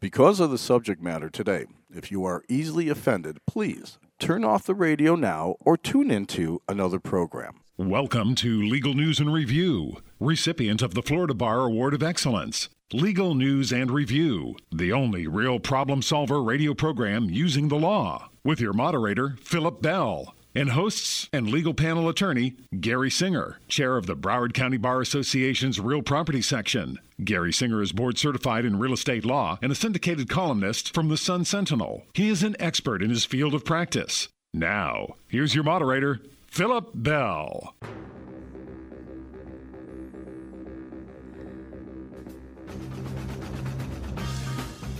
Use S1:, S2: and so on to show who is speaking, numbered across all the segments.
S1: Because of the subject matter today, if you are easily offended, please turn off the radio now or tune into another program.
S2: Welcome to Legal News and Review, recipient of the Florida Bar Award of Excellence. Legal News and Review, the only real problem solver radio program using the law, with your moderator, Philip Bell, and hosts and legal panel attorney, Gary Singer, chair of the Broward County Bar Association's Real Property Section. Gary Singer is board certified in real estate law and a syndicated columnist from the Sun Sentinel. He is an expert in his field of practice. Now, here's your moderator, Philip Bell.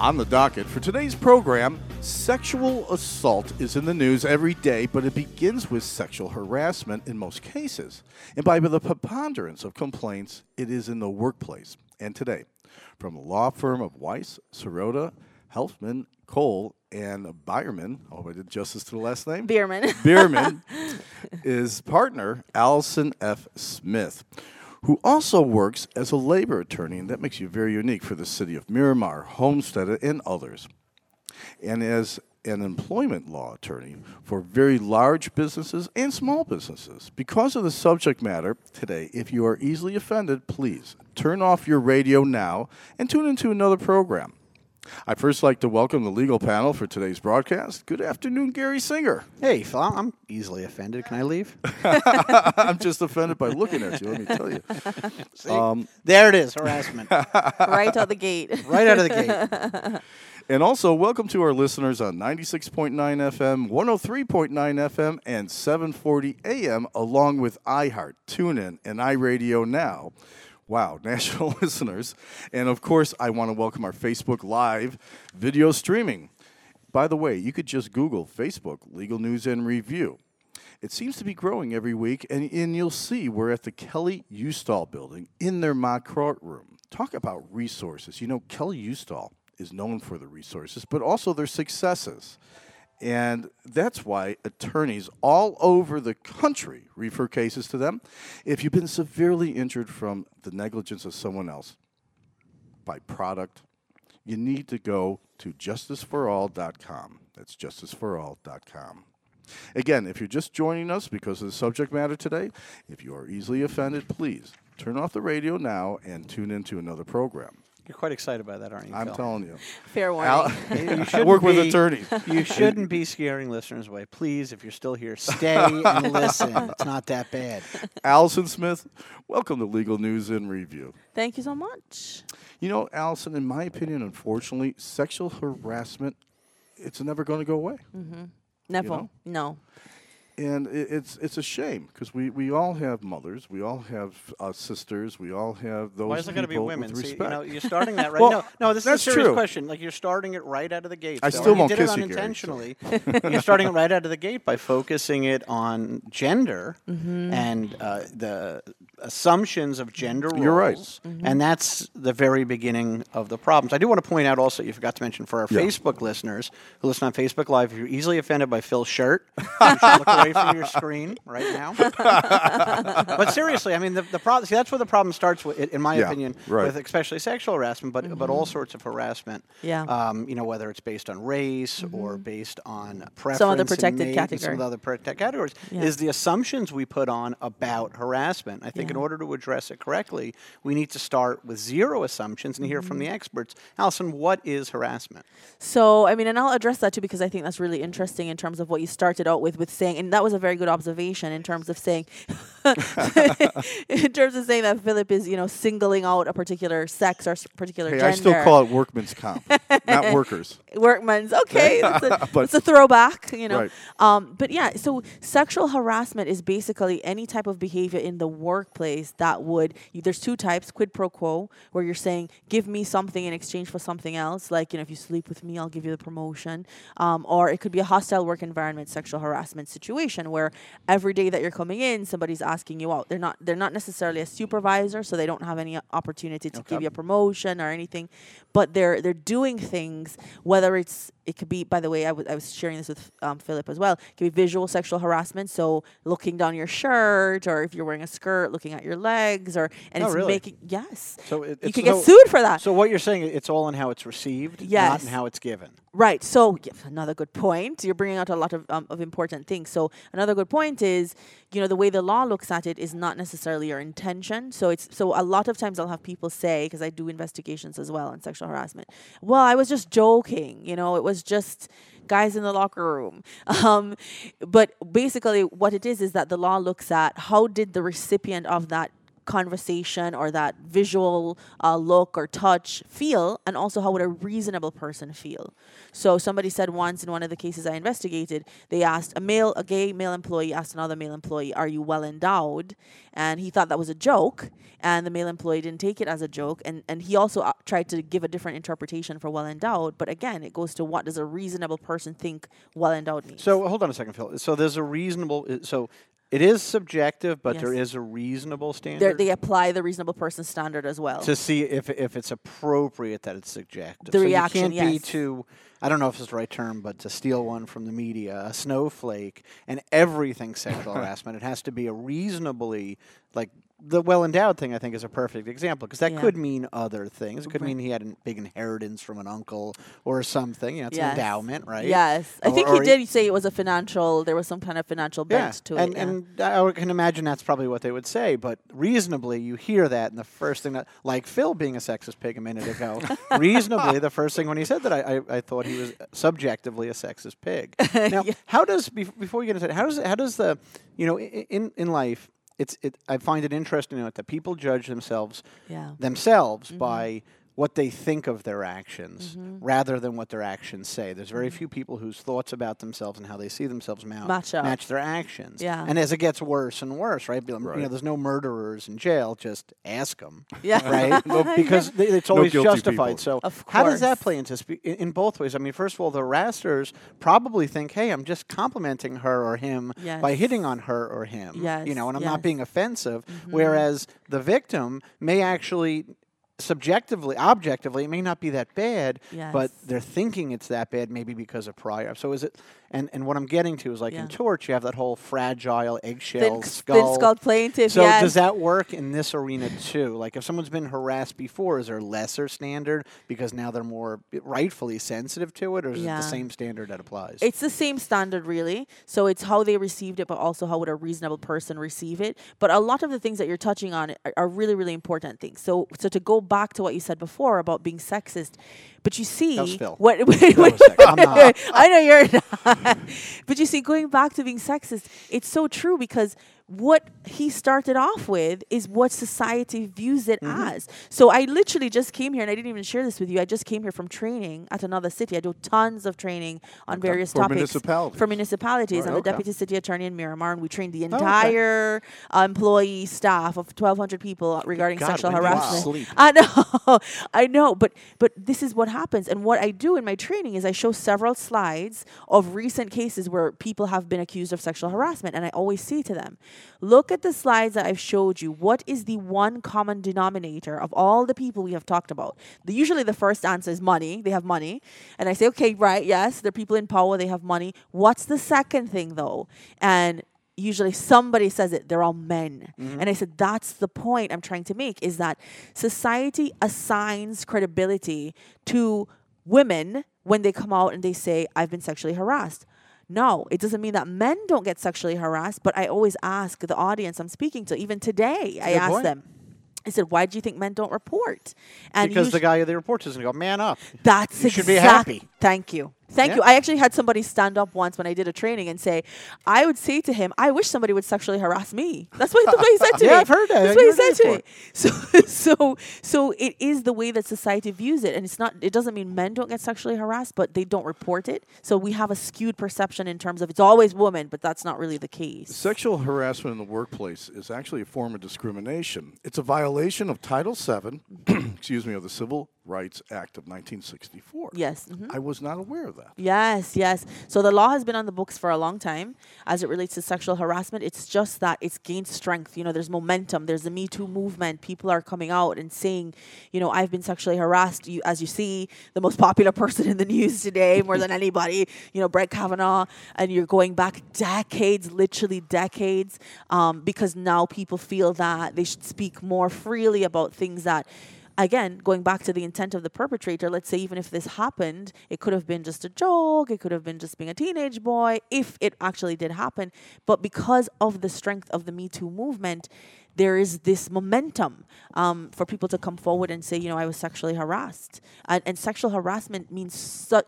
S1: On the docket for today's program, sexual assault is in the news every day, but it begins with sexual harassment in most cases. And by the preponderance of complaints, it is in the workplace. And today, from the law firm of Weiss, Serota, Helfman, Cole, and Bierman, hope I did justice to the last name.
S3: Bierman.
S1: Bierman is partner Alison F. Smith, who also works as a labor attorney, and that makes you very unique for the city of Miramar, Homestead, and others. And as an employment law attorney for very large businesses and small businesses. Because of the subject matter today, if you are easily offended, please turn off your radio now and tune into another program. I first like to welcome the legal panel for today's broadcast. Good afternoon, Gary Singer.
S4: Hey, Phil, I'm easily offended. Can I leave?
S1: I'm just offended by looking at you, let me tell you.
S4: See? Um, there it is, harassment.
S3: right out the gate.
S4: right out of the gate.
S1: And also, welcome to our listeners on 96.9 FM, 103.9 FM, and 740 AM, along with iHeart, TuneIn, and iRadio Now. Wow, national listeners. And of course, I want to welcome our Facebook Live video streaming. By the way, you could just Google Facebook Legal News and Review. It seems to be growing every week, and, and you'll see we're at the Kelley Uustal building in their mock courtroom. Talk about resources. You know, Kelley Uustal is known for the resources, but also their successes. And that's why attorneys all over the country refer cases to them. If you've been severely injured from the negligence of someone else by product, you need to go to justiceforall.com. That's justiceforall.com. Again, if you're just joining us because of the subject matter today, if you are easily offended, please turn off the radio now and tune into another program.
S4: You're quite excited by that, aren't you?
S1: I'm
S4: Phil?
S1: telling you.
S3: Fair warning.
S1: Al-
S4: You
S1: I
S4: shouldn't
S1: work with
S4: be-
S1: attorneys.
S4: You shouldn't be scaring listeners away. Please, if you're still here, stay and listen. It's not that bad.
S1: Alison Smith, welcome to Legal News in Review.
S3: Thank you so much.
S1: You know, Alison, in my opinion, unfortunately, sexual harassment, it's never going to go away. Mm-hmm.
S3: Neville.
S1: know?
S3: No.
S1: And it, it's it's a shame because we, we all have mothers, we all have uh, sisters, we all have those
S4: Why is it got to be women?
S1: with
S4: See, you know, you're starting that right.
S1: Well,
S4: no, no, this is a serious
S1: true.
S4: question. Like you're starting it right out of the gate.
S1: I
S4: Phil,
S1: still won't
S4: you did
S1: kiss
S4: it
S1: you, Gary, so-
S4: unintentionally. you're starting it right out of the gate by focusing it on gender
S3: Mm-hmm.
S4: and uh, the assumptions of gender roles.
S1: You're right.
S3: Mm-hmm.
S4: And that's the very beginning of the problems. I do want to point out also, you forgot to mention for our
S1: Yeah.
S4: Facebook listeners who listen on Facebook Live, if you're easily offended by Phil's shirt, you should look away from your screen right now. but seriously, I mean, the, the problem, see, that's where the problem starts, with, in my
S1: Yeah,
S4: opinion,
S1: right.
S4: with especially sexual harassment, but, but all sorts of harassment.
S3: Yeah.
S4: Um, you know, whether it's based on race or based on preference.
S3: Some of the protected
S4: mate and Some of the other protected categories
S3: Yeah.
S4: is the assumptions we put on about harassment. I think in order to address it correctly, we need to start with zero assumptions and hear from
S3: Mm-hmm.
S4: the experts. Alison, what is harassment?
S3: So, I mean, and I'll address that too because I think that's really interesting in terms of what you started out with, with saying, and that was a very good observation in terms of saying, in terms of saying that Philip is, you know, singling out a particular sex or particular
S1: hey,
S3: gender.
S1: I still call it workman's comp, not workers.
S3: workman's okay it's a,
S1: But-
S3: a throwback you know.
S1: Right.
S3: um, but yeah so sexual harassment is basically any type of behavior in the workplace that would you, there's two types quid pro quo where you're saying give me something in exchange for something else like you know if you sleep with me i'll give you the promotion. Um, or it could be a hostile work environment sexual harassment situation where every day that you're coming in somebody's asking you out. They're not they're not necessarily a supervisor so they don't have any opportunity to give you a promotion or anything but they're they're doing things whether it's it could be, by the way, I was I was sharing this with um, Philip as well. It could be visual sexual harassment, so looking down your shirt, or if you're wearing a skirt, looking at your legs, or and
S4: Oh,
S3: it's
S4: really?
S3: making yes.
S4: So it,
S3: you can get sued for that.
S4: So what you're saying, it's all in how it's received, not
S3: Yes.
S4: in how it's given.
S3: Right. So yeah, another good point. You're bringing out a lot of um, of important things. So another good point is, you know, the way the law looks at it is not necessarily your intention. So it's so a lot of times I'll have people say because I do investigations as well on sexual harassment. Well, I was just joking. You know, it was just guys in the locker room. Um, but basically, what it is is that the law looks at how did the recipient of that conversation or that visual uh, look or touch feel, and also how would a reasonable person feel. So somebody said once in one of the cases I investigated, they asked a male, a gay male employee asked another male employee, "Are you well endowed?" And he thought that was a joke, and the male employee didn't take it as a joke, and and he also uh, tried to give a different interpretation for well endowed. But again, it goes to what does a reasonable person think well endowed means.
S4: So hold on a second, Phil. So there's a reasonable. So it is subjective, but there
S3: Yes.
S4: is a reasonable
S3: They're-
S4: standard
S3: they apply the reasonable person standard as well.
S4: to see if if it's appropriate that it's subjective.
S3: The
S4: so
S3: reaction,
S4: you can't be
S3: yes.
S4: too. I don't know if it's the right term, but to steal one from the media, a snowflake, and everything sexual harassment. It has to be a reasonably like the well endowed thing. I think is a perfect example because that
S3: Yeah.
S4: could mean other things. It could
S3: Right.
S4: mean he had a big inheritance from an uncle or something. You know, it's
S3: Yes.
S4: an endowment, right?
S3: Yes, I
S4: Or-
S3: think
S4: or
S3: he did say it was a financial. There was some kind of financial bent to
S4: and,
S3: it. yeah.
S4: And I can imagine that's probably what they would say, but reasonably, you hear that, and the first thing that, like Phil being a sexist pig a minute ago, reasonably, the first thing when he said that, I, I, I thought he was subjectively a sexist pig. Now, how does, before you get into it, how does, how does the, you know, in, in life, it's, it, I find it interesting that people judge themselves
S3: Yeah.
S4: themselves
S3: Mm-hmm.
S4: by what they think of their actions rather than what their actions say. There's very few people whose thoughts about themselves and how they see themselves mou-
S3: Mm-hmm. Match up.
S4: match their actions.
S3: Yeah.
S4: And as it gets worse and worse, right? be- You know, there's no murderers in jail. Just ask them,
S3: Yeah.
S4: right? because th- it's always
S1: guilty
S4: justified.
S1: people.
S4: So
S3: Of
S4: how does that play into spe- in, in both ways? I mean, first of all, the harassers probably think, "Hey, I'm just complimenting her or him by hitting on her or him."
S3: Yes.
S4: You know, and I'm
S3: yes.
S4: not being offensive. Whereas the victim may actually subjectively objectively it may not be that bad but they're thinking it's that bad maybe because of prior. So is it and and what i'm getting to is like
S3: Yeah.
S4: in torts you have that whole fragile eggshell
S3: thin,
S4: skull
S3: thin skull plaintiff.
S4: so
S3: yes.
S4: does that work in this arena too? Like if someone's been harassed before, is there a lesser standard because now they're more rightfully sensitive to it, or is it the same standard that applies?
S3: It's the same standard, really. So it's how they received it, but also how would a reasonable person receive it. But a lot of the things that you're touching on are, are really, really important things. So, so to go back to what you said before about being sexist, but you see,
S4: was Phil.
S3: what?
S4: not.
S3: I know you're not. but you see, going back to being sexist, it's so true because what he started off with is what society views it
S4: Mm-hmm.
S3: as. So I literally just came here, and I didn't even share this with you. I just came here from training at another city. I do tons of training on various
S1: For
S3: topics
S1: municipalities.
S3: for municipalities. I'm
S1: Right,
S3: the deputy city attorney in Miramar, and we trained the
S4: okay.
S3: entire uh, employee staff of 1,200 people regarding
S4: God,
S3: sexual
S4: when do you
S3: harassment.
S4: sleep?
S3: I know, I know, but but this is what happens. And what I do in my training is I show several slides of recent cases where people have been accused of sexual harassment, and I always say to them, look at the slides that I've showed you. What is the one common denominator of all the people we have talked about? The, usually, the first answer is money. They have money, and I say, okay, right, yes, they're people in power. They have money. What's the second thing though? And usually somebody says it they're all men mm-hmm. and i said that's the point i'm trying to make is that society assigns credibility to women when they come out and they say i've been sexually harassed no it doesn't mean that men don't get sexually harassed but i always ask the audience i'm speaking to even today i ask
S4: point.
S3: them I said, "Why do you think men don't report?" And
S4: because the guy of the report is going to go, man up.
S3: that's
S4: You should be happy.
S3: Thank you. Thank
S4: Yeah.
S3: you. I actually had somebody stand up once when I did a training and say, I would say to him, I wish somebody would sexually harass me. That's what, that's what he said to
S4: Yeah,
S3: me.
S4: I've heard that.
S3: That's what he said to me. So, so, so it is the way that society views it. And it's not, it doesn't mean men don't get sexually harassed, but they don't report it. So we have a skewed perception in terms of it's always women, but that's not really the case.
S1: Sexual harassment in the workplace is actually a form of discrimination. It's a violation of Title VII, excuse me, of the Civil Rights Act of 1964.
S3: Yes. mhm.
S1: I was not aware of that.
S3: Yes, yes. So the law has been on the books for a long time as it relates to sexual harassment. It's just that it's gained strength. You know, there's momentum. There's the Me Too movement. People are coming out and saying, you know, I've been sexually harassed. You, as you see, the most popular person in the news today, more than anybody, you know, Brett Kavanaugh, and you're going back decades, literally decades, um, because now people feel that they should speak more freely about things that again, going back to the intent of the perpetrator, let's say even if this happened, it could have been just a joke, it could have been just being a teenage boy, if it actually did happen. But because of the strength of the Me Too movement, there is this momentum um, for people to come forward and say, you know, I was sexually harassed. And, and sexual harassment means su-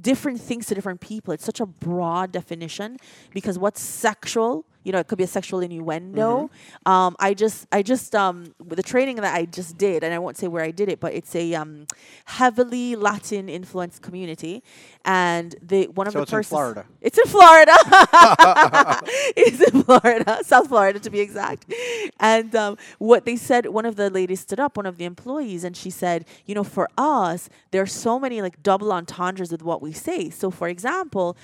S3: different things to different people. It's such a broad definition because what's sexual, you know, it could be a sexual innuendo.
S4: Mm-hmm.
S3: Um, I just, I just, um, with the training that I just did, and I won't say where I did it, but it's a um, heavily Latin influenced community, and the one of
S4: So
S3: the
S4: it's in Florida.
S3: It's in Florida. it's in Florida, South Florida to be exact. And um, what they said, one of the ladies stood up, one of the employees, and she said, you know, for us, there are so many like double entendres with what we say. So, for example,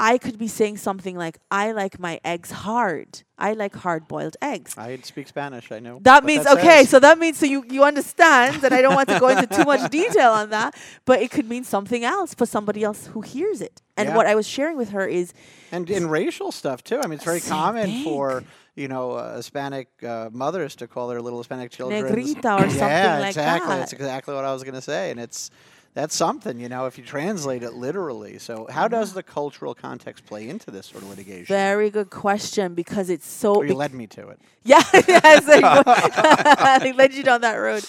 S3: I could be saying something like, I like my eggs hard. I like hard boiled eggs.
S4: I speak Spanish. I know.
S3: That means okay,
S4: says.
S3: so that means so you you understand, and I don't want to go into too much detail on that, but it could mean something else for somebody else who hears it. And
S4: Yeah.
S3: what I was sharing with her is
S4: and in racial stuff too. I mean, it's very common
S3: thing.
S4: for you know uh, Hispanic uh, mothers to call their little Hispanic children
S3: Negrita or something
S4: yeah,
S3: like
S4: exactly.
S3: that.
S4: That's exactly what I was going to say, and it's that's something you know if you translate it literally. So how mm-hmm. does the cultural context play into this sort of litigation?
S3: very good question because it's so
S4: Or you
S3: bec-
S4: led me to it.
S3: Yeah, yes. I led you down that road.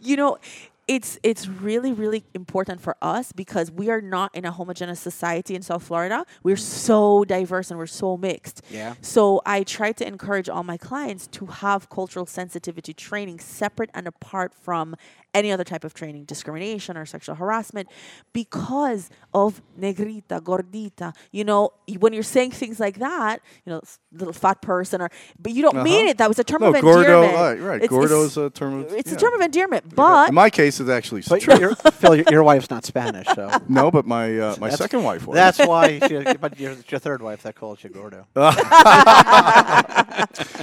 S3: You know, it's it's really really important for us because we are not in a homogeneous society in South Florida. We're so diverse and we're so mixed.
S4: Yeah.
S3: So I try to encourage all my clients to have cultural sensitivity training separate and apart from any other type of training, discrimination or sexual harassment, because of negrita, gordita. You know, when you're saying things like that, you know, little fat person, or but you don't mean
S1: Uh-huh.
S3: it. That was a term
S1: No,
S3: of
S1: Gordo,
S3: endearment.
S1: right, right.
S3: It's-
S1: Gordo's
S3: it's,
S1: a term of
S3: it's
S1: yeah.
S3: a term of endearment, but
S1: In my case, it's actually
S4: But
S1: true.
S4: your, Phil, your, your wife's not Spanish, so
S1: no, but my uh, my
S4: That's-
S1: second wife was.
S4: that's why. She, but your, your third wife that calls you Gordo.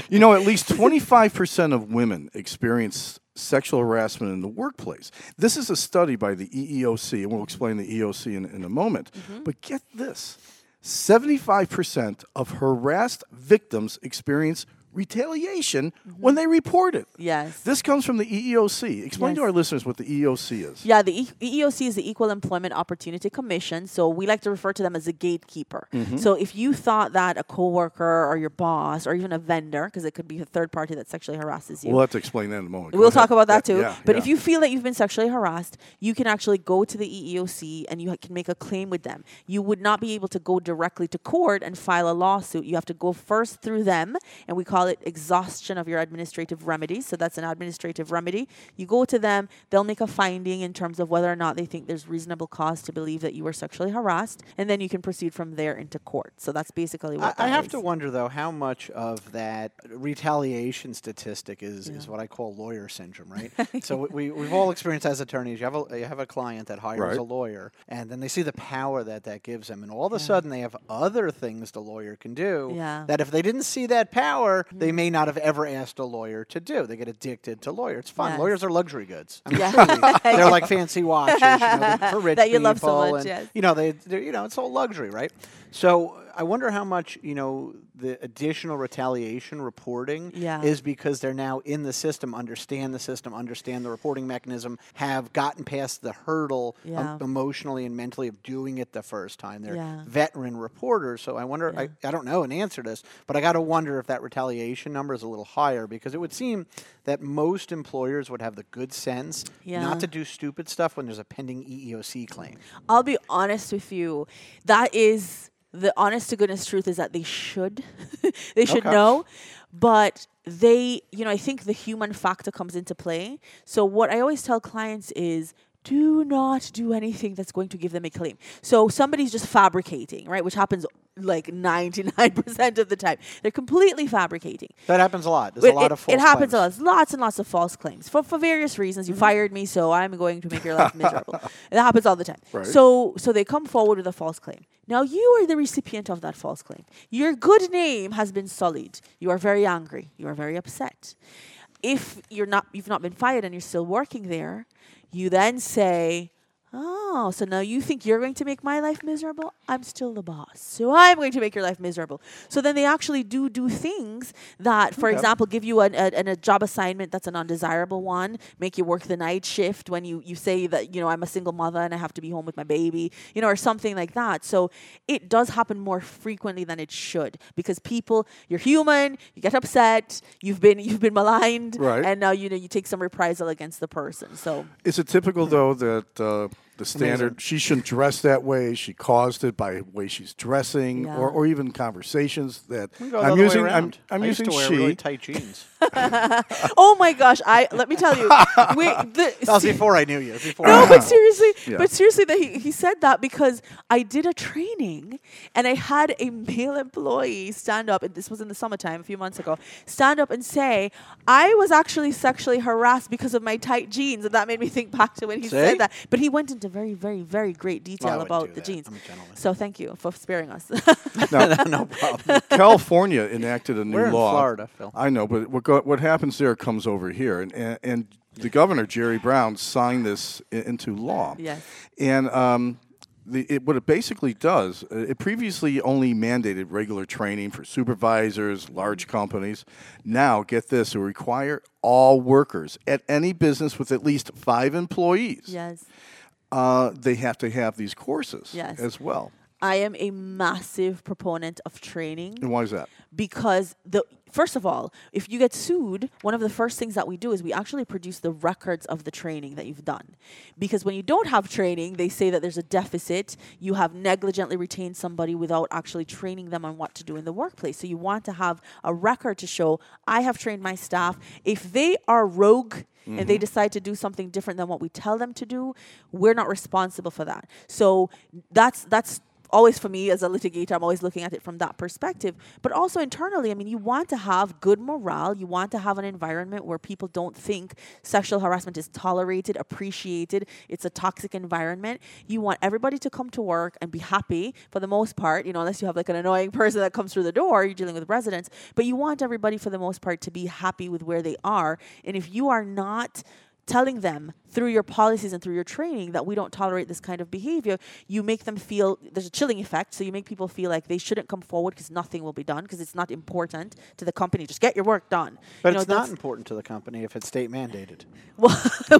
S1: You know, at least 25% of women experience sexual harassment in the workplace. This is a study by the EEOC, and we'll explain the EEOC in, in a moment. Mm-hmm. But get this 75% of harassed victims experience retaliation when they report it.
S3: yes.
S1: This comes from the EEOC. Explain to our listeners what the EEOC is.
S3: Yeah, the e- EEOC is the Equal Employment Opportunity Commission. So we like to refer to them as a gatekeeper.
S1: Mm-hmm.
S3: So if you thought that a coworker or your boss or even a vendor, because it could be a third party that sexually harasses you,
S1: We'll have to explain that in a moment. Go
S3: We'll
S1: ahead.
S3: talk about that too.
S1: yeah,
S3: but
S1: yeah.
S3: if you feel that you've been sexually harassed, you can actually go to the EEOC and you can make a claim with them. You would not be able to go directly to court and file a lawsuit. You have to go first through them, and we call it exhaustion of your administrative remedies. So that's an administrative remedy. You go to them, they'll make a finding in terms of whether or not they think there's reasonable cause to believe that you were sexually harassed, and then you can proceed from there into court. So that's basically
S4: I,
S3: what
S4: I
S3: that
S4: have
S3: is.
S4: to wonder though how much of that retaliation statistic is, is what I call lawyer syndrome, right? so we we've all experienced as attorneys. You have a you have a client that hires
S1: Right.
S4: a lawyer, and then they see the power that that gives them, and all of a sudden they have other things the lawyer can do.
S3: Yeah.
S4: That if they didn't see that power, they may not have ever asked a lawyer to do. They get addicted to lawyers. It's fun.
S3: Yes.
S4: Lawyers are luxury goods. I mean,
S3: Yeah.
S4: truly, they're like fancy watches you know, for rich
S3: That you love so much,
S4: and,
S3: yes.
S4: you know they you know it's all luxury right so i wonder how much you know the additional retaliation reporting
S3: Yeah.
S4: is because they're now in the system understand the system understand the reporting mechanism have gotten past the hurdle um, emotionally and mentally of doing it the first time they're
S3: Yeah.
S4: veteran reporters so i wonder I, I don't know an answer to this but i got to wonder if that retaliation number is a little higher because it would seem that most employers would have the good sense
S3: Yeah.
S4: not to do stupid stuff when there's a pending eeoc claim
S3: I'll be honest with you. That is the honest to goodness truth is that they should. they should
S4: Okay.
S3: know. But they, you know, I think the human factor comes into play. So what I always tell clients is do not do anything that's going to give them a claim. So somebody's just fabricating, right? Which happens like 99% of the time. They're completely fabricating.
S4: That happens a lot. There's
S3: But
S4: a lot
S3: it,
S4: of false
S3: it happens
S4: claims.
S3: a lot. Lots and lots of false claims for, for various reasons. You
S4: Mm-hmm.
S3: fired me, so I'm going to make your life miserable. It happens all the time.
S1: Right.
S3: So so they come forward with a false claim. Now you are the recipient of that false claim. Your good name has been sullied. You are very angry. You are very upset. If you're not you've not been fired and you're still working there, you then say, Oh, so now you think you're going to make my life miserable? I'm still the boss. So I'm going to make your life miserable. So then they actually do do things that, for example, give you an, a, an- a job assignment that's an undesirable one, make you work the night shift when you, you say that, you know, I'm a single mother and I have to be home with my baby, you know, or something like that. So it does happen more frequently than it should because people, you're human, you get upset, you've been you've been maligned,
S1: Right.
S3: and now you know you take some reprisal against the person. So
S1: Is it typical though that uh, the standard she shouldn't dress that way? She caused it by the way she's dressing,
S3: Yeah.
S1: or, or even conversations that
S4: We go the
S1: I'm using. I'm. I'm
S4: I used
S1: using
S4: to wear
S1: she.
S4: really tight jeans.
S3: oh my gosh, I let me tell you, we, the,
S4: That was before I knew you. Before
S3: No,
S4: I
S3: but seriously,
S1: Yeah.
S3: but seriously, that he, he said that because I did a training and I had a male employee stand up, and this was in the summertime a few months ago, stand up and say, I was actually sexually harassed because of my tight jeans. And that made me think back to when he
S4: See?
S3: said that. But he went into very, very, very great detail
S4: wouldn't
S3: about the
S4: that.
S3: jeans.
S4: I'm a gentleman.
S3: So thank you for sparing us.
S4: no problem.
S1: California enacted a new
S4: We're in
S1: law.
S4: Florida, Phil.
S1: I know, but what go, what happens there comes over here, and and, and the governor Jerry Brown signed this i- into law.
S3: Yes.
S1: And um, the, it, what it basically does, uh, it previously only mandated regular training for supervisors, large companies. Now, get this, it will require all workers at any business with at least five employees.
S3: yes.
S1: Uh, they have to have these courses
S3: Yes.
S1: as well.
S3: I am a massive proponent of training.
S1: And why is that?
S3: because the first of all, if you get sued, one of the first things that we do is we actually produce the records of the training that you've done. Because when you don't have training, they say that there's a deficit. You have negligently retained somebody without actually training them on what to do in the workplace. So you want to have a record to show I have trained my staff. If they are rogue and they mm-hmm. decide to do something different than what we tell them to do, we're not responsible for that. So that's that's always for me as a litigator, I'm always looking at it from that perspective. But also internally, I mean, you want to have good morale. You want to have an environment where people don't think sexual harassment is tolerated, appreciated. It's a toxic environment. You want everybody to come to work and be happy for the most part, you know, unless you have like an annoying person that comes through the door, you're dealing with residents. But you want everybody for the most part to be happy with where they are. And if you are not telling them through your policies and through your training that we don't tolerate this kind of behavior, you make them feel there's a chilling effect. So you make people feel like they shouldn't come forward because nothing will be done because it's not important to the company. Just get your work done.
S4: But
S3: You know,
S4: it's not important to the company if it's state mandated.
S3: Well,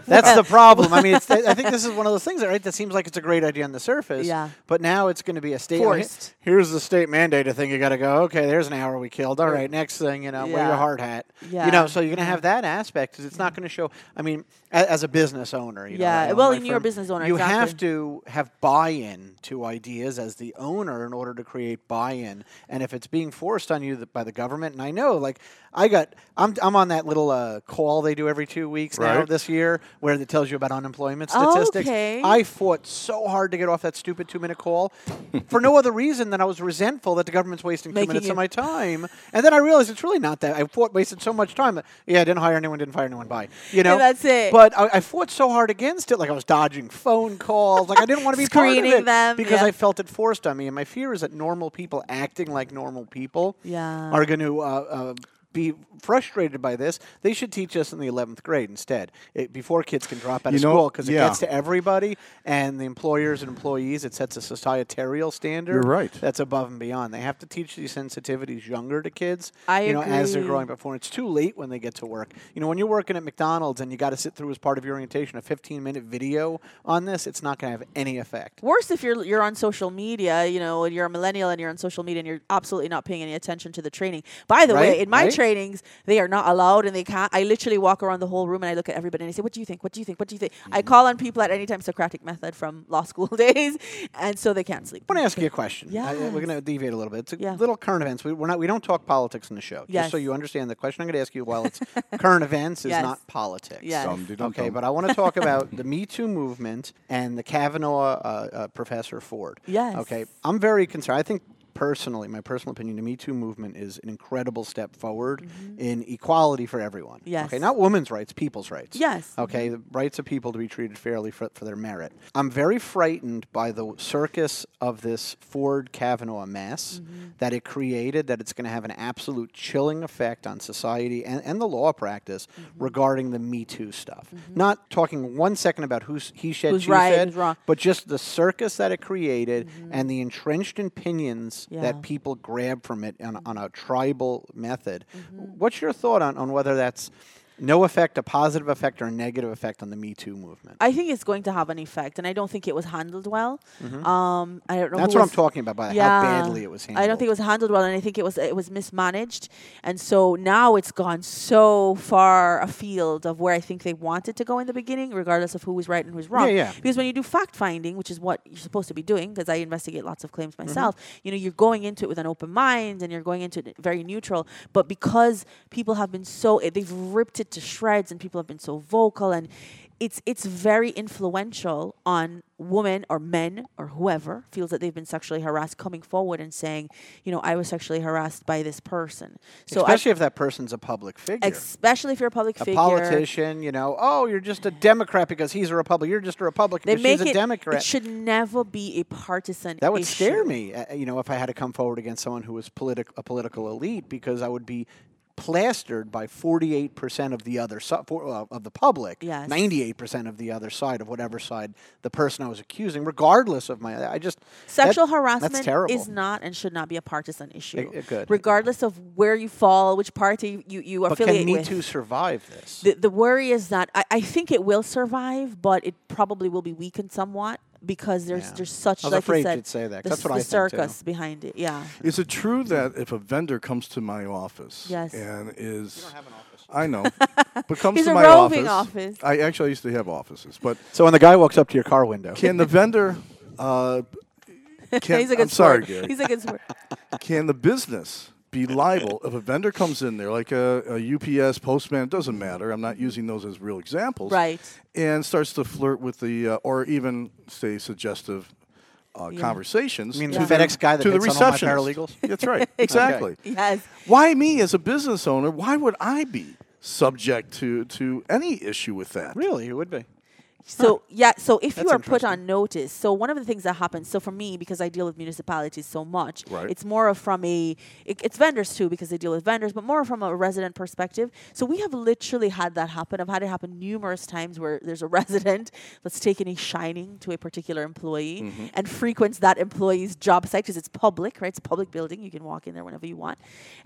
S4: That's the problem. I mean, it's, I think this is one of those things, right? That seems like it's a great idea on the surface.
S3: Yeah.
S4: But now it's going to be a state.
S3: Forced.
S4: Here's the state mandated thing. You got to go. Okay, there's an hour we killed. All right, next thing, you know, wear your hard hat.
S3: Yeah.
S4: You know, so you're going to have that aspect because it's not going to show. I mean, as a business owner, you
S3: Yeah,
S4: I own
S3: well,
S4: my
S3: and you're a business owner,
S4: You have to have buy-in to ideas as the owner in order to create buy-in. And if it's being forced on you by the government, and I know, like, I got, I'm, I'm on that little uh, call they do every two weeks now this year where it tells you about unemployment statistics.
S3: Okay.
S4: I fought so hard to get off that stupid two minute call for no other reason than I was resentful that the government's wasting two minutes of my time. And then I realized it's really not that. I fought, wasted so much time. That, yeah, I didn't hire anyone, didn't fire anyone, bye. You know?
S3: that's it.
S4: But I, I fought so hard against it. Like I was dodging phone calls. Like I didn't want to be part of
S3: Screening
S4: it
S3: them,
S4: because
S3: yeah.
S4: I felt it forced on me. And my fear is that normal people acting like normal people
S3: Yeah.
S4: are going to. Uh, uh, be frustrated by this. They should teach us in the 11th grade instead, it, before kids can drop out
S1: You
S4: of
S1: know,
S4: school, because it
S1: yeah.
S4: gets to everybody and the employers and employees. It sets a societarial standard.
S1: You're right.
S4: That's above and beyond. They have to teach these sensitivities younger to kids.
S3: I
S4: you know, as they're growing up. Before it's too late when they get to work. You know, when you're working at McDonald's and you got to sit through as part of your orientation a 15 minute video on this, it's not going to have any effect.
S3: Worse if you're you're on social media, you know, and you're a millennial and you're on social media and you're absolutely not paying any attention to the training. By the
S4: Right,
S3: way, in my
S4: right.
S3: Trainings, they are not allowed and they can't. I literally walk around the whole room and I look at everybody and I say, "What do you think? What do you think? What do you think?" I
S4: Mm-hmm.
S3: call on people at any time Socratic method from law school days, and so they can't sleep.
S4: I want to ask you a question. I- we're going to deviate a little bit. It's a
S3: Yeah.
S4: little current events. We, we're not. We don't talk politics in the show. Just so you understand, the question I'm going to ask you, while it's current events, is
S3: Yes.
S4: not politics.
S3: Yes.
S1: Dum-de-dum-dum.
S4: Okay, but I want to talk about the Me Too movement and the Kavanaugh uh, uh, Professor Ford.
S3: Yes.
S4: Okay, I'm very concerned. I think personally, my personal opinion, the Me Too movement is an incredible step forward in equality for everyone.
S3: Mm-hmm. Yes.
S4: Okay, not women's rights, people's rights.
S3: Yes.
S4: Okay, the rights of people to be treated fairly for, for their merit. I'm very frightened by the circus of this Ford Kavanaugh mess
S3: Mm-hmm.
S4: that it created, that it's going to have an absolute chilling effect on society and, and the law practice
S3: Mm-hmm.
S4: regarding the Me Too stuff. Not talking one second about who's he said,
S3: Who's
S4: she
S3: right,
S4: said,
S3: who's wrong.
S4: but just the circus that it created and the entrenched opinions
S3: Yeah.
S4: that people grab from it on, on a tribal method.
S3: Mm-hmm.
S4: What's your thought on, on whether that's no effect, a positive effect, or a negative effect on the Me Too movement?
S3: I think it's going to have an effect, and I don't think it was handled well. Um, I don't know.
S4: That's what I'm talking about, by how badly it was handled.
S3: I don't think it was handled well, and I think it was it was mismanaged, and so now it's gone so far afield of where I think they wanted to go in the beginning, regardless of who was right and who was wrong.
S4: Yeah, yeah.
S3: Because when you do fact finding, which is what you're supposed to be doing, because I investigate lots of claims
S4: Mm-hmm.
S3: myself, you know, you're going into it with an open mind and you're going into it very neutral. But because people have been so they've ripped it to shreds, and people have been so vocal and. It's it's very influential on women or men or whoever feels that they've been sexually harassed coming forward and saying, you know, I was sexually harassed by this person. So I-
S4: Especially if that person's a public figure.
S3: especially if you're a public
S4: a
S3: figure,
S4: politician, you know, oh, you're just a Democrat because he's a Republican. You're just a Republican
S3: they
S4: because she's a
S3: it.
S4: Democrat.
S3: It should never be a partisan.
S4: That would
S3: issue.
S4: scare me, uh, you know, if I had to come forward against someone who was politic, a political elite, because I would be plastered by 48% of the other side uh, of the public,
S3: Yes.
S4: 98% of the other side of whatever side the person I was accusing, regardless of my. I just that-
S3: Sexual
S4: That's
S3: harassment is not and should not be a partisan issue.
S4: uh, good.
S3: Regardless of where you fall, which party you, you
S4: but
S3: affiliate
S4: can Me
S3: with.
S4: Too survive this?
S3: The, the worry is that I, I think it will survive, but it probably will be weakened somewhat because there's
S4: Yeah.
S3: there's such
S4: I was
S3: like
S4: afraid
S3: you said,
S4: you'd say that, 'cause
S3: the,
S4: that's what
S3: the
S4: I think, too.
S3: circus behind it. Yeah.
S1: Is it true that if a vendor comes to my office
S3: Yes.
S1: and is I know, but comes
S3: He's
S1: to
S3: a
S1: my
S3: roving
S1: office,
S3: office.
S1: I actually used to have offices, but
S4: so when the guy walks up to your car window,
S1: can the vendor? Uh, can,
S3: He's a good
S1: I'm sorry. Gary.
S3: He's a good sport.
S1: Can the business be liable if a vendor comes in there, like a, a UPS postman? It doesn't matter. I'm not using those as real examples.
S3: Right.
S1: And starts to flirt with the, uh, or even say suggestive. Uh,
S3: Yeah.
S1: Conversations.
S4: You mean
S1: to
S4: the FedEx guy that
S1: to the
S4: hits on all my paralegals?
S1: That's right. Exactly.
S3: Yes.
S1: Why me as a business owner? Why would I be subject to to any issue with that?
S4: really, it would be.
S3: So yeah, so if you
S4: That's
S3: are put on notice, so one of the things that happens, so for me, because I deal with municipalities so much,
S1: Right.
S3: it's more of from a, it, it's vendors too because they deal with vendors, but more from a resident perspective. So we have literally had that happen. I've had it happen numerous times where there's a resident that's taken a shining to a particular employee
S1: Mm-hmm.
S3: and frequents that employee's job site because it's public, right? It's a public building. You can walk in there whenever you want,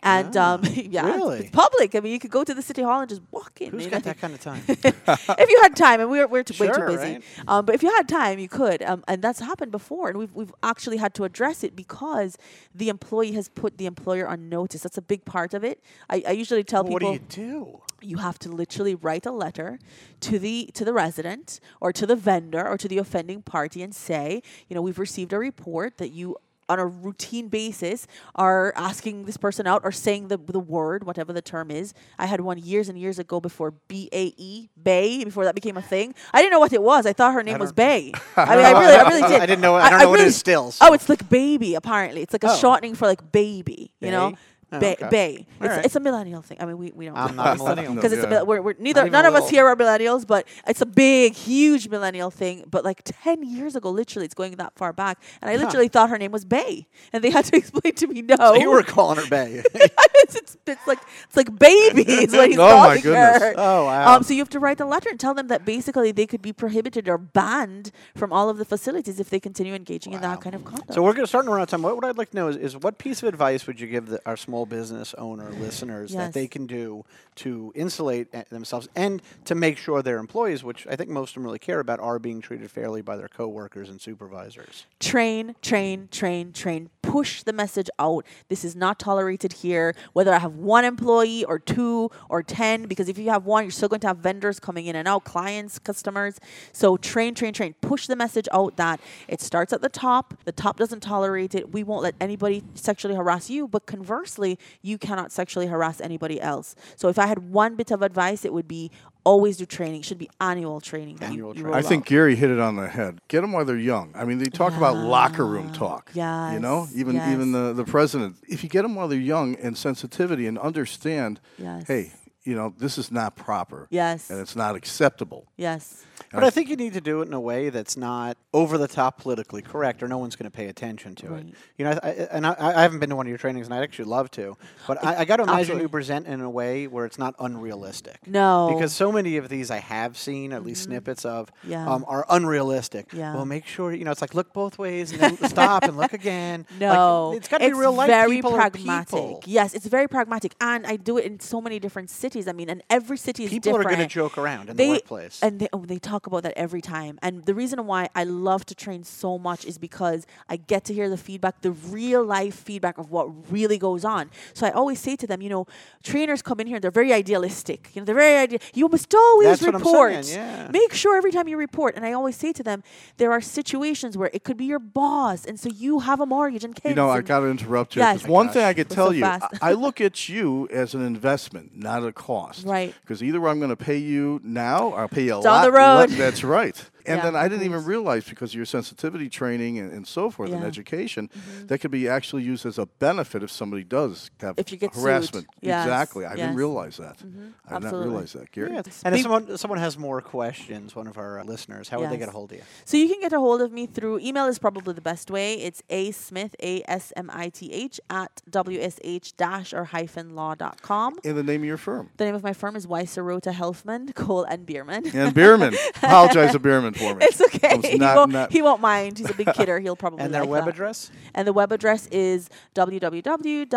S3: and um, yeah, it's-
S4: Ah, really?
S3: it's, public. I mean, you could go to the city hall and just walk in.
S4: Who's got
S3: know?
S4: that kind of time?
S3: if you had time, and we're we're t- way too busy.
S4: right?
S3: Um, but if you had time, you could, um, and that's happened before, and we've we've actually had to address it because the employee has put the employer on notice. That's a big part of it. I, I usually tell
S4: what
S3: people
S4: do you do?
S3: you have to literally write a letter to the to the resident or to the vendor or to the offending party and say, you know, we've received a report that you on a routine basis are asking this person out or saying the the word, whatever the term is. I had one years and years ago before B A E Bay before that became a thing. I didn't know what it was. I thought her name was Bay. I mean, I really, I really did.
S4: I didn't know- I don't know what it
S3: really-
S4: is still,
S3: Oh, it's like baby. Apparently, it's like a
S4: Oh.
S3: shortening for like baby. You know?
S4: Oh,
S3: Bay.
S4: okay.
S3: Bay. It's,
S4: right.
S3: it's a millennial thing. I mean, we, we don't.
S4: I'm not millennial.
S3: because it's a
S1: Yeah.
S3: mil- we're, we're neither none of us here are millennials, but it's a big, huge millennial thing. But like ten years ago, literally, it's going that far back, and I literally thought her name was Bay, and they had to explain to me no.
S4: So you were calling her Bay.
S3: it's, it's, it's like it's like baby is what he's
S1: Oh, my goodness.
S3: her.
S4: Oh, wow.
S3: Um, so you have to write a letter and tell them that basically they could be prohibited or banned from all of the facilities if they continue engaging in that kind of conduct.
S4: So we're gonna start to run out of time. What, what I'd like to know is, is what piece of advice would you give the, our small business owner listeners that they can do to insulate uh, themselves and to make sure their employees, which I think most of them really care about, are being treated fairly by their coworkers and supervisors.
S3: train, train, train, train. Push the message out. This is not tolerated here, whether I have one employee or two or 10, because if you have one, you're still going to have vendors coming in and out, clients, customers. So train, train, train. Push the message out that it starts at the top. The top doesn't tolerate it. We won't let anybody sexually harass you, but conversely, you cannot sexually harass anybody else. So if I had one bit of advice, it would be always do training. It should be annual training. that you-
S4: Annual
S3: you
S4: training.
S1: I think
S3: out.
S1: Gary hit it on the head. Get them while they're young. I mean, they talk about locker room talk. Yeah. You know,
S3: Yes,
S1: even even the the president. If you get them while they're young and sensitivity and understand,
S3: Yes.
S1: hey, you know, this is not proper.
S3: Yes.
S1: And it's not acceptable.
S3: Yes.
S4: But I think you need to do it in a way that's not over the top politically correct, or no one's going to pay attention to it. You know, I, I, and I, I haven't been to one of your trainings, and I'd actually love to. But I, I got to imagine
S3: Absolutely.
S4: you present in a way where it's not unrealistic.
S3: No.
S4: because so many of these I have seen, at least snippets of,
S3: Mm-hmm. Yeah.
S4: um, are unrealistic.
S3: Yeah.
S4: Well, make sure you know it's like look both ways and then stop and look again. Like,
S3: No,
S4: it's got to be real life.
S3: Very
S4: people
S3: pragmatic.
S4: Are people.
S3: Yes, it's very pragmatic, and I do it in so many different cities. I mean, and every city is different.
S4: People are going to joke around in
S3: they,
S4: the workplace.
S3: and they, oh, they talk about that every time. And the reason why I love to train so much is because I get to hear the feedback, the real life feedback of what really goes on. So I always say to them, you know, trainers come in here, and they're very idealistic. You know, they're very ideal. You must always
S4: That's what I'm
S3: report.
S4: saying, yeah.
S3: Make sure every time you report. And I always say to them, there are situations where it could be your boss, and so you have a mortgage and kids.
S1: You know, I got to interrupt you.
S3: Yes.
S1: Oh 'cause one thing I could
S3: We're
S1: tell
S3: so
S1: you, I. I look at you as an investment, not a cost.
S3: Right.
S1: Because either I'm going to pay you now, or I'll pay you a lot.
S3: the road.
S1: that's right. And
S3: Yeah,
S1: then I didn't even realize because of your sensitivity training and, and so forth and
S3: Yeah. Mm-hmm.
S1: education, that could be actually used as a benefit if somebody does have
S3: If you get
S1: harassment.
S3: Yes,
S1: Exactly. I didn't realize that. I did not
S3: Absolutely.
S1: realize that, Gary.
S4: Yeah. And if someone someone has more questions, one of our uh, listeners, how would they get a hold of you?
S3: So you can get a hold of me through email is probably the best way. It's a smith a s m i t h at wsh dash or hyphen law dot com.
S1: In the name of your firm.
S3: The name of my firm is Weiss Serota Helfman, Cole and Bierman.
S1: And Bierman. Apologize to Bierman for me.
S3: It's okay. He, won't,
S1: not-
S3: he won't mind. He's a big kidder. He'll probably
S4: And their
S3: like
S4: web
S3: that.
S4: address?
S3: And the web address is www.wsh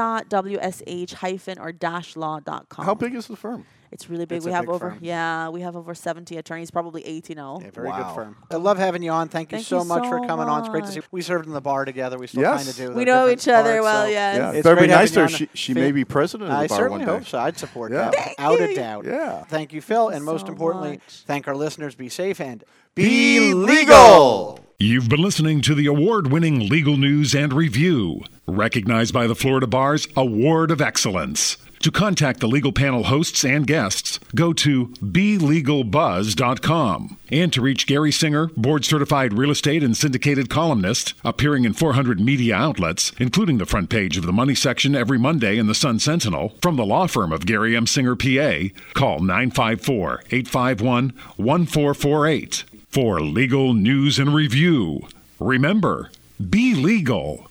S3: hyphen or dash law com.
S1: How big is the firm?
S3: It's really big.
S4: It's
S3: we
S4: a
S3: have
S4: big
S3: over
S4: firm.
S3: yeah, we have over seventy attorneys, probably eighty now. Oh.
S4: Yeah, very
S1: Wow.
S4: good firm. I love having you on. Thank you
S3: Thank
S4: so
S3: you
S4: much for
S3: so
S4: coming on. It's great to see.
S3: much.
S4: We served in the bar together. We still
S1: Yes.
S4: kind of do.
S3: We know each other
S4: parts,
S3: well,
S4: so
S3: yes.
S1: Yeah,
S3: It's
S4: It's
S1: better be nice to her. She, she may be president of
S4: I
S1: the bar
S4: certainly
S1: one day.
S4: hope so. I'd support
S1: Yeah.
S4: that,
S1: Thank
S4: without a doubt.
S1: Yeah.
S4: Thank you, Phil, and most importantly, thank our listeners. Be safe and
S1: Be legal.
S2: You've been listening to the award winning legal news and review, recognized by the Florida Bar's Award of Excellence. To contact the legal panel hosts and guests, go to BeLegalBuzz.com. And to reach Gary Singer, board certified real estate and syndicated columnist, appearing in 400 media outlets, including the front page of the Money section every Monday in the Sun Sentinel, from the law firm of Gary M. Singer, PA, call 954 851 1448 for legal news and review. Remember, be legal.